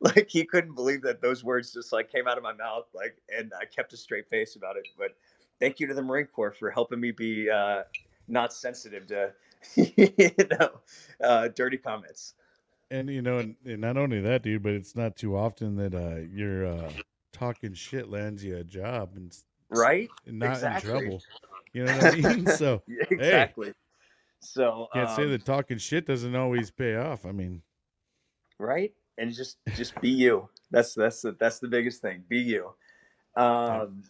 like he couldn't believe that those words just like came out of my mouth like and I kept a straight face about it. But thank you to the Marine Corps for helping me be uh not sensitive to you know uh dirty comments and you know, and, and not only that, dude, but it's not too often that uh, you're uh, talking shit lands you a job and, right and not Exactly. in trouble. You know what I mean? So Yeah, exactly so can't say um, that talking shit doesn't always pay off. I mean, right and just just be you that's that's the, that's the biggest thing be you um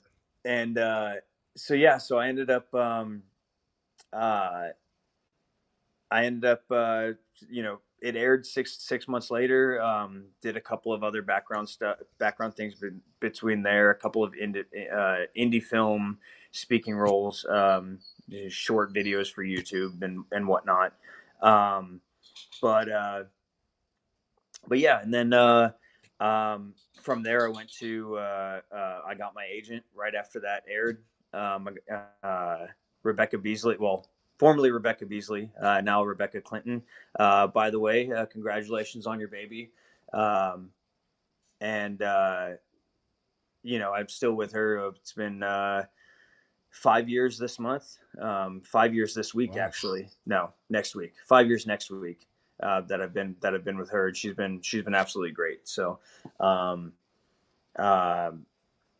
and uh so yeah so i ended up um uh i ended up uh you know it aired six six months later um did a couple of other background stuff background things be- between there a couple of indie uh indie film speaking roles um short videos for youtube and and whatnot um but uh but yeah, and then uh, um, from there I went to uh, uh, I got my agent right after that aired. Um, uh, Rebecca Beasley, well, formerly Rebecca Beasley, uh, now Rebecca Clinton. Uh, by the way, uh, congratulations on your baby. Um, and uh, you know I'm still with her. It's been uh, five years this month. Um, five years this week, Wow. actually. No, next week. Five years next week uh, that I've been that I've been with her. and She's been she's been absolutely great. So, um, um,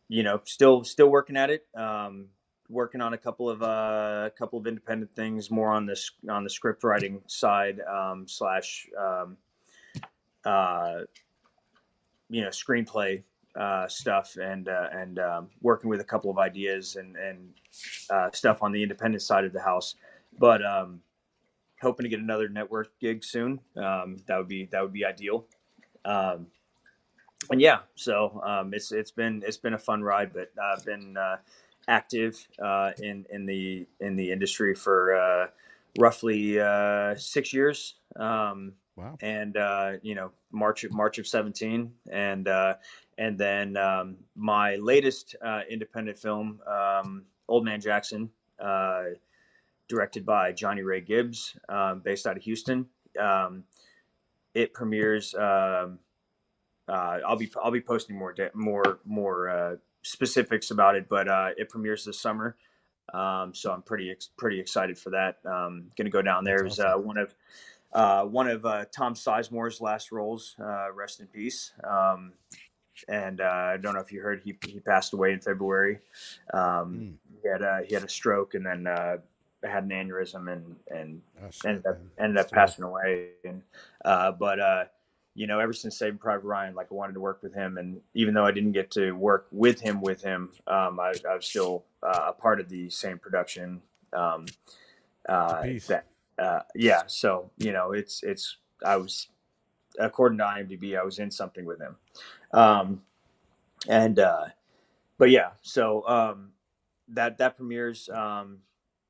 you know, still still working at it. Um, working on a couple of uh, a couple of independent things, more on this on the script writing side um, slash um, uh, you know screenplay uh, stuff and uh, and um, working with a couple of ideas and and uh, stuff on the independent side of the house. But um, hoping to get another network gig soon. Um, that would be that would be ideal. Um, and yeah, so um, it's it's been it's been a fun ride, but I've been uh, active uh, in in the in the industry for uh, roughly uh, six years. Um, wow. and uh, you know March of March of seventeen, and uh, and then um, my latest uh, independent film, um, Old Man Jackson, uh, directed by Johnny Ray Gibbs, um, based out of Houston. Um, it premieres. Um, uh, I'll be I'll be posting more de- more more uh, specifics about it, but uh, it premieres this summer. Um, so I'm pretty ex- pretty excited for that. Um, going to go down there. It That's was uh, one of uh, one of uh, Tom Sizemore's last roles. Uh, rest in peace. Um, and uh, I don't know if you heard he he passed away in February. Um, He had a, he had a stroke and then uh, had an aneurysm and and Oh, shit, ended up man. ended up That's passing away. And uh, but uh, you know, ever since Saving Private Ryan, like I wanted to work with him, and even though I didn't get to work with him with him, um, I, I was still uh, a part of the same production. Um, uh, that uh, yeah, so you know, it's it's I was according to IMDb, I was in something with him, um, and uh, but yeah, so um, that that premieres um,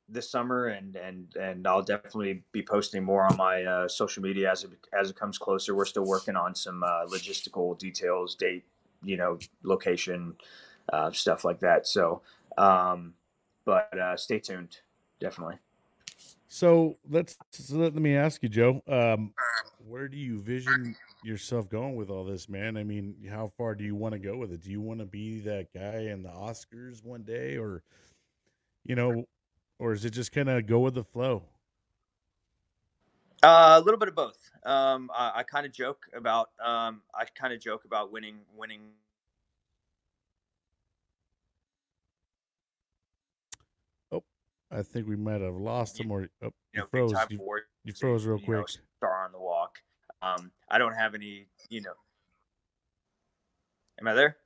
this summer, and and and I'll definitely be posting more on my uh, social media as it as it comes closer. We're still working on some uh, logistical details, date, you know, location, uh, stuff like that. So, um, but uh, stay tuned, definitely. So let's so let me ask you, Joe. Um, where do you vision yourself going with all this, man? I mean, how far do you want to go with it? Do you want to be that guy in the Oscars one day, or you know, or is it just kind of go with the flow? Uh, a little bit of both. Um, I, I kind of joke about. Um, I kind of joke about winning, winning. Oh, I think we might have lost him, or oh, You you know, froze. You, you froze real you know, quick. star on the walk. Um, I don't have any. You know. Am I there?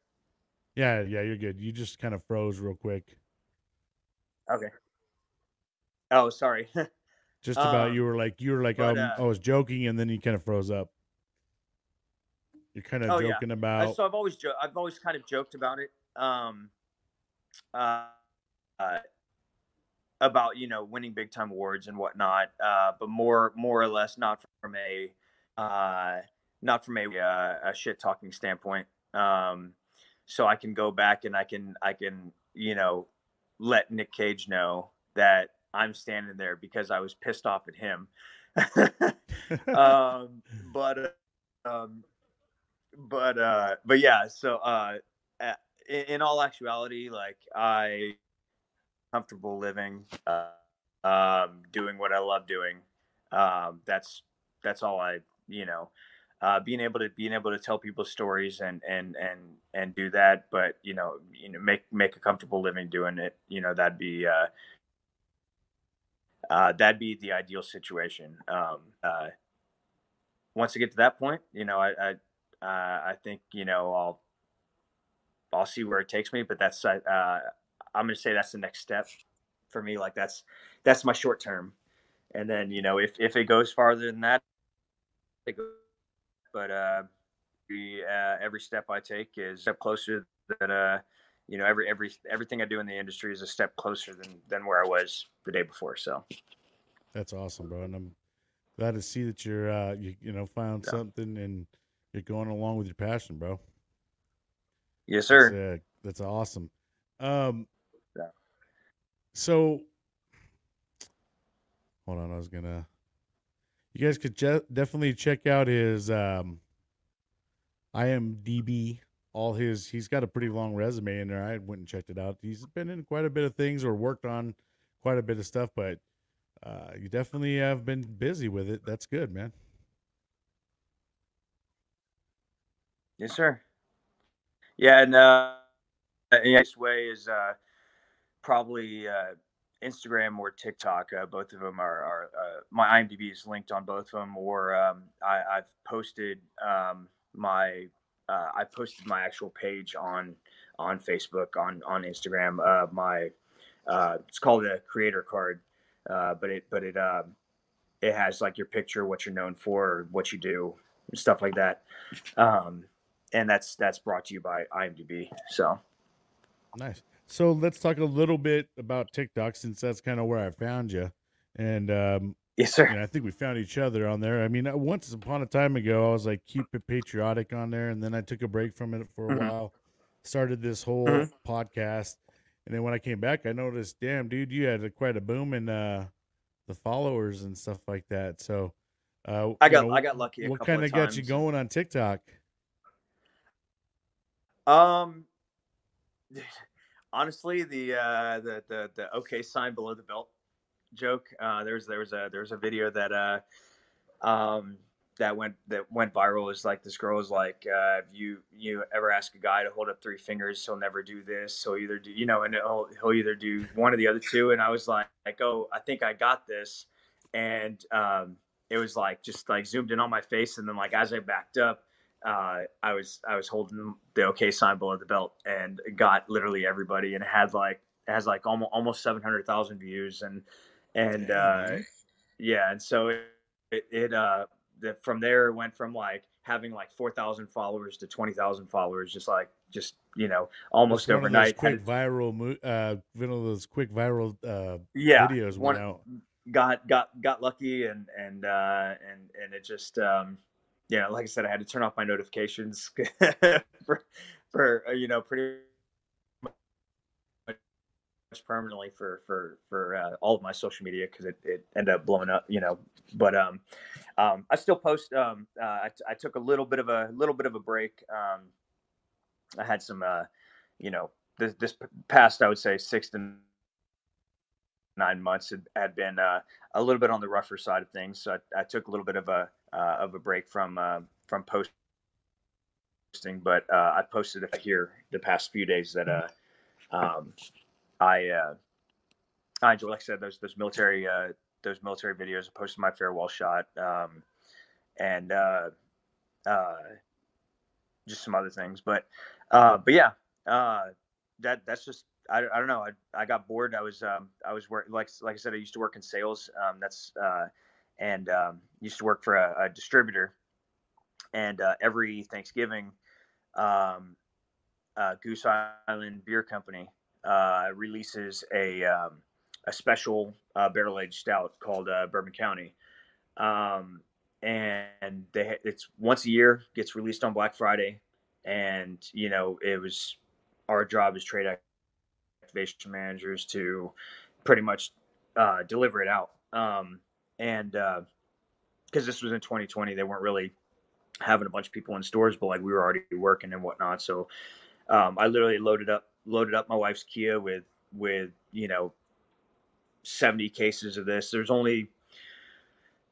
Yeah, yeah, you're good. You just kind of froze real quick. Okay. Oh, sorry. Just about Um, you were like you were like but, um, uh, I was joking, and then you kind of froze up. You're kind of Oh, joking Uh, about. so I've always jo- I've always kind of joked about it. Um, uh, uh, about you know winning big time awards and whatnot, uh, but more more or less not from a uh, not from a, uh, a shit talking standpoint. Um, so I can go back and I can I can you know let Nick Cage know that I'm standing there because I was pissed off at him. um, but um, but uh, but yeah. So uh, uh, in, in all actuality, like I comfortable living, uh, um, doing what I love doing. Um, that's that's all I you know. Uh, being able to being able to tell people stories and and and and do that, but you know, you know, make make a comfortable living doing it. You know, that'd be uh, uh, that'd be the ideal situation. Um, uh, once I get to that point, you know, I I, uh, I think you know I'll I'll see where it takes me, but that's uh, I'm gonna say that's the next step for me. Like that's that's my short term, and then you know if if it goes farther than that, but uh, the, uh, every step I take is step closer that uh, you know every every everything I do in the industry is a step closer than than where I was the day before. So That's awesome, bro. And I'm glad to see that you're uh you you know found Yeah. something and you're going along with your passion, bro. yes, That's, sir. uh, that's awesome. Um Yeah. so hold on, I was gonna you guys could je- definitely check out his um IMDb. All his he's got a pretty long resume in there. I went and checked it out. He's been in quite a bit of things or worked on quite a bit of stuff, but uh, you definitely have been busy with it. That's good, man. Yes, sir. Yeah, and uh, the next way is uh, probably uh, Instagram or TikTok. Uh, both of them are, are uh, my IMDb is linked on both of them, or um, I, I've posted um, my uh, I posted my actual page on on Facebook on on Instagram. Uh, my uh, it's called a creator card, uh, but it but it um, it has like your picture, what you're known for, what you do, stuff like that. Um, and that's that's brought to you by IMDb. So Nice. So let's talk a little bit about TikTok since that's kind of where I found you. And um, yes, sir. and I think we found each other on there. I mean, uh, once upon a time ago, I was like, keep it patriotic on there, and then I took a break from it for a Mhm. while. Started this whole Mhm. podcast, and then when I came back, I noticed, damn, dude, you had a, quite a boom in uh, the followers and stuff like that. So, uh, I got know, I got lucky. A what kind of of got you going on TikTok? Um, honestly, the uh, the the the okay sign below the belt joke. Uh, there's there was a there was a video that uh, um, that went that went viral. Is like this girl is like, uh, if you you ever ask a guy to hold up three fingers, he'll never do this. He'll either do you know, and he'll he'll either do one or the other two. And I was like, like oh, I think I got this, and um, it was like just like zoomed in on my face, and then like as I backed up uh, I was I was holding the OK sign below the belt and got literally everybody and had like has like almost almost seven hundred thousand views and and uh, yeah and so it it, it uh the, from there it went from like having like four thousand followers to twenty thousand followers just like just you know almost Just one of those overnight quick viral, mo- uh, one of those quick viral uh, yeah videos one- went out. got got got lucky and and uh and and it just um yeah like i said i had to turn off my notifications for for uh, you know pretty permanently for for for uh, all of my social media because it, it ended up blowing up, you know. But um, um, I still post. Um, uh, I, I took a little bit of a little bit of a break. Um, I had some, uh, you know, this, this past I would say six to nine months had, had been uh, a little bit on the rougher side of things. So I, I took a little bit of a uh, of a break from uh, from posting, but uh, I posted here the past few days that uh, um, I uh, I enjoy. Like I said, those those military uh, those military videos. I posted my farewell shot, um, and uh, uh, just some other things. But uh, but yeah, uh, that that's just I, I don't know. I, I got bored. I was um, I was work like like I said. I used to work in sales. Um, that's uh, and um, used to work for a, a distributor. And uh, every Thanksgiving, um, uh, Goose Island Beer Company uh, releases a um, a special uh, barrel aged stout called uh, Bourbon County. Um, and they it's once a year gets released on Black Friday, and you know it was our job as trade activation managers to pretty much uh, deliver it out. Um, and because uh, this was in 2020, they weren't really having a bunch of people in stores, but like we were already working and whatnot. So um, I literally loaded up loaded up my wife's Kia with with you know 70 cases of this. There's only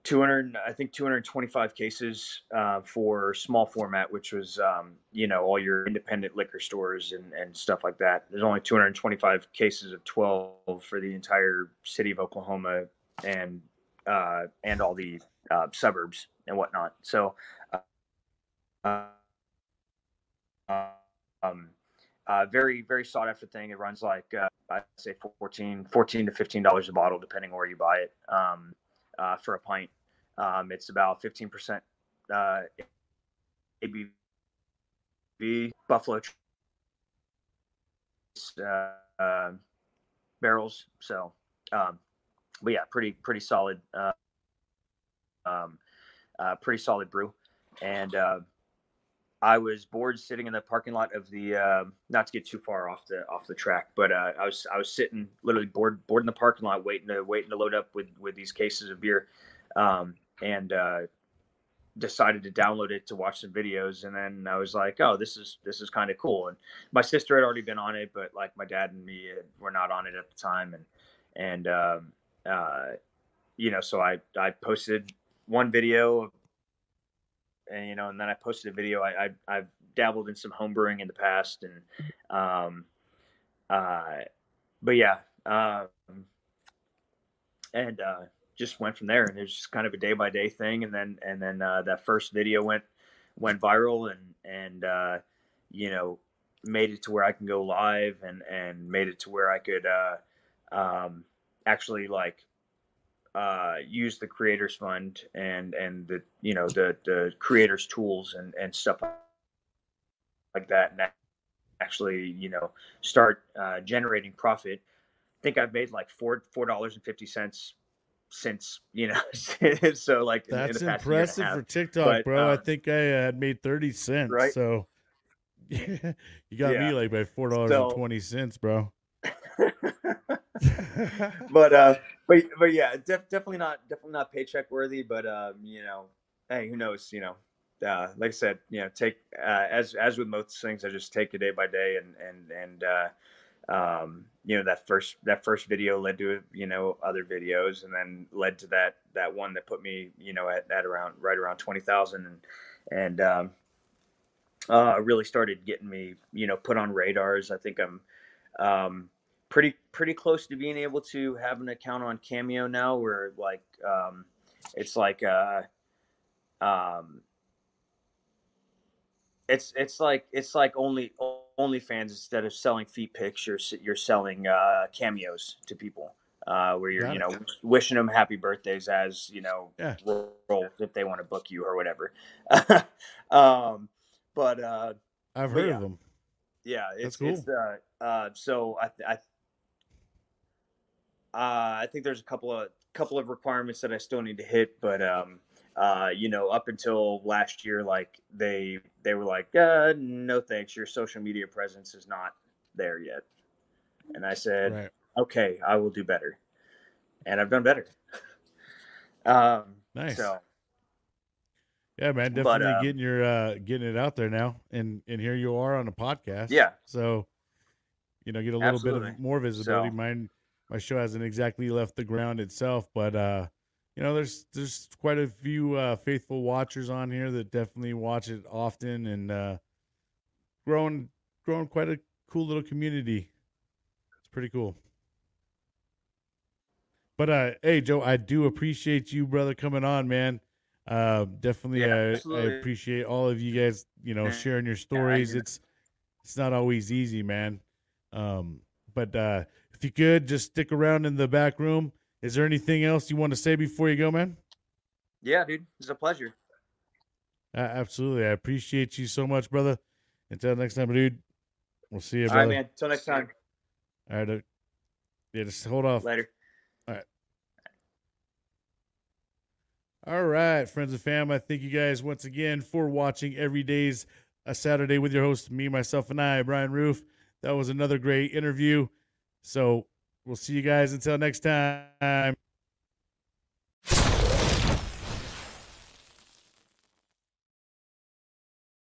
200 i think 225 cases uh, for small format which was um, you know all your independent liquor stores and, and stuff like that there's only 225 cases of 12 for the entire city of oklahoma and uh, and all the uh, suburbs and whatnot so uh, um, uh, very very sought after thing it runs like uh, i'd say 14 14 to 15 dollars a bottle depending where you buy it um, uh, for a pint. Um, it's about 15% uh, ABV Buffalo uh, uh, barrels. So, um, but yeah, pretty pretty solid, uh, um, uh, pretty solid brew. And uh, I was bored sitting in the parking lot of the uh, not to get too far off the off the track, but uh, I was I was sitting literally bored bored in the parking lot waiting to waiting to load up with with these cases of beer, um, and uh, decided to download it to watch some videos. And then I was like, oh, this is this is kind of cool. And my sister had already been on it, but like my dad and me were not on it at the time, and and um, uh, you know, so I I posted one video and you know, and then I posted a video. I, I have dabbled in some homebrewing in the past, and um, uh, but yeah, um, and uh, just went from there. And it was just kind of a day by day thing, and then and then uh, that first video went went viral, and and uh, you know made it to where I can go live, and and made it to where I could uh, um, actually like uh, use the creators fund and and the you know the the creators tools and and stuff like that and actually you know start uh, generating profit. I think i've made like four four dollars and fifty cents since you know so like that's in, in impressive for tiktok but, bro. Um, i think i had made 30 cents right. so you got yeah. me like by four dollars and twenty cents bro. But uh, but but yeah, def- definitely not definitely not paycheck worthy. But um, you know, hey, who knows? You know, uh, like I said, you know, take uh, as as with most things, I just take it day by day, and and and uh, um, you know that first that first video led to you know other videos, and then led to that that one that put me you know at, at around right around twenty thousand, and and um, uh, really started getting me you know put on radars. I think I'm um, pretty pretty close to being able to have an account on Cameo now, where like um, it's like uh, um, it's it's like it's like only OnlyFans instead of selling feet pics, you're you're selling uh, cameos to people. Uh, where you're, Got you know, it. wishing them happy birthdays as you know, yeah. if they want to book you or whatever. um, but uh, I've heard yeah. of them. Yeah, it's, cool. it's uh, uh, so I, I uh, I think there's a couple of couple of requirements that I still need to hit, but um, uh, you know, up until last year, like they they were like, uh, no thanks, your social media presence is not there yet. And I said, right. okay, I will do better, and I've done better. um, Nice. So Yeah, man, But, definitely um, getting your uh getting it out there now, and and here you are on a podcast. Yeah. So, you know, get a little bit of more visibility. So- Mine, my show hasn't exactly left the ground itself, but uh, you know, there's there's quite a few uh faithful watchers on here that definitely watch it often, and uh, growing growing quite a cool little community. It's pretty cool. But uh, hey, Joe, I do appreciate you, brother, coming on, man. Uh, definitely, Yeah, I, I appreciate all of you guys. You know, sharing your stories. do. it's it's not always easy, man. Um, but uh, you could just stick around in the back room. Is there anything else you want to say before you go, man? yeah, dude, it's a pleasure. Uh, absolutely, I appreciate you so much, brother. Until next time, dude. We'll see you, All brother. right, man. Till next time. All right, uh, yeah, just hold off. Later. All right, friends and fam. I thank you guys once again for watching Every Day's a Saturday with your host, me, myself, and I, Brian Roof. That was another great interview. So we'll see you guys until next time.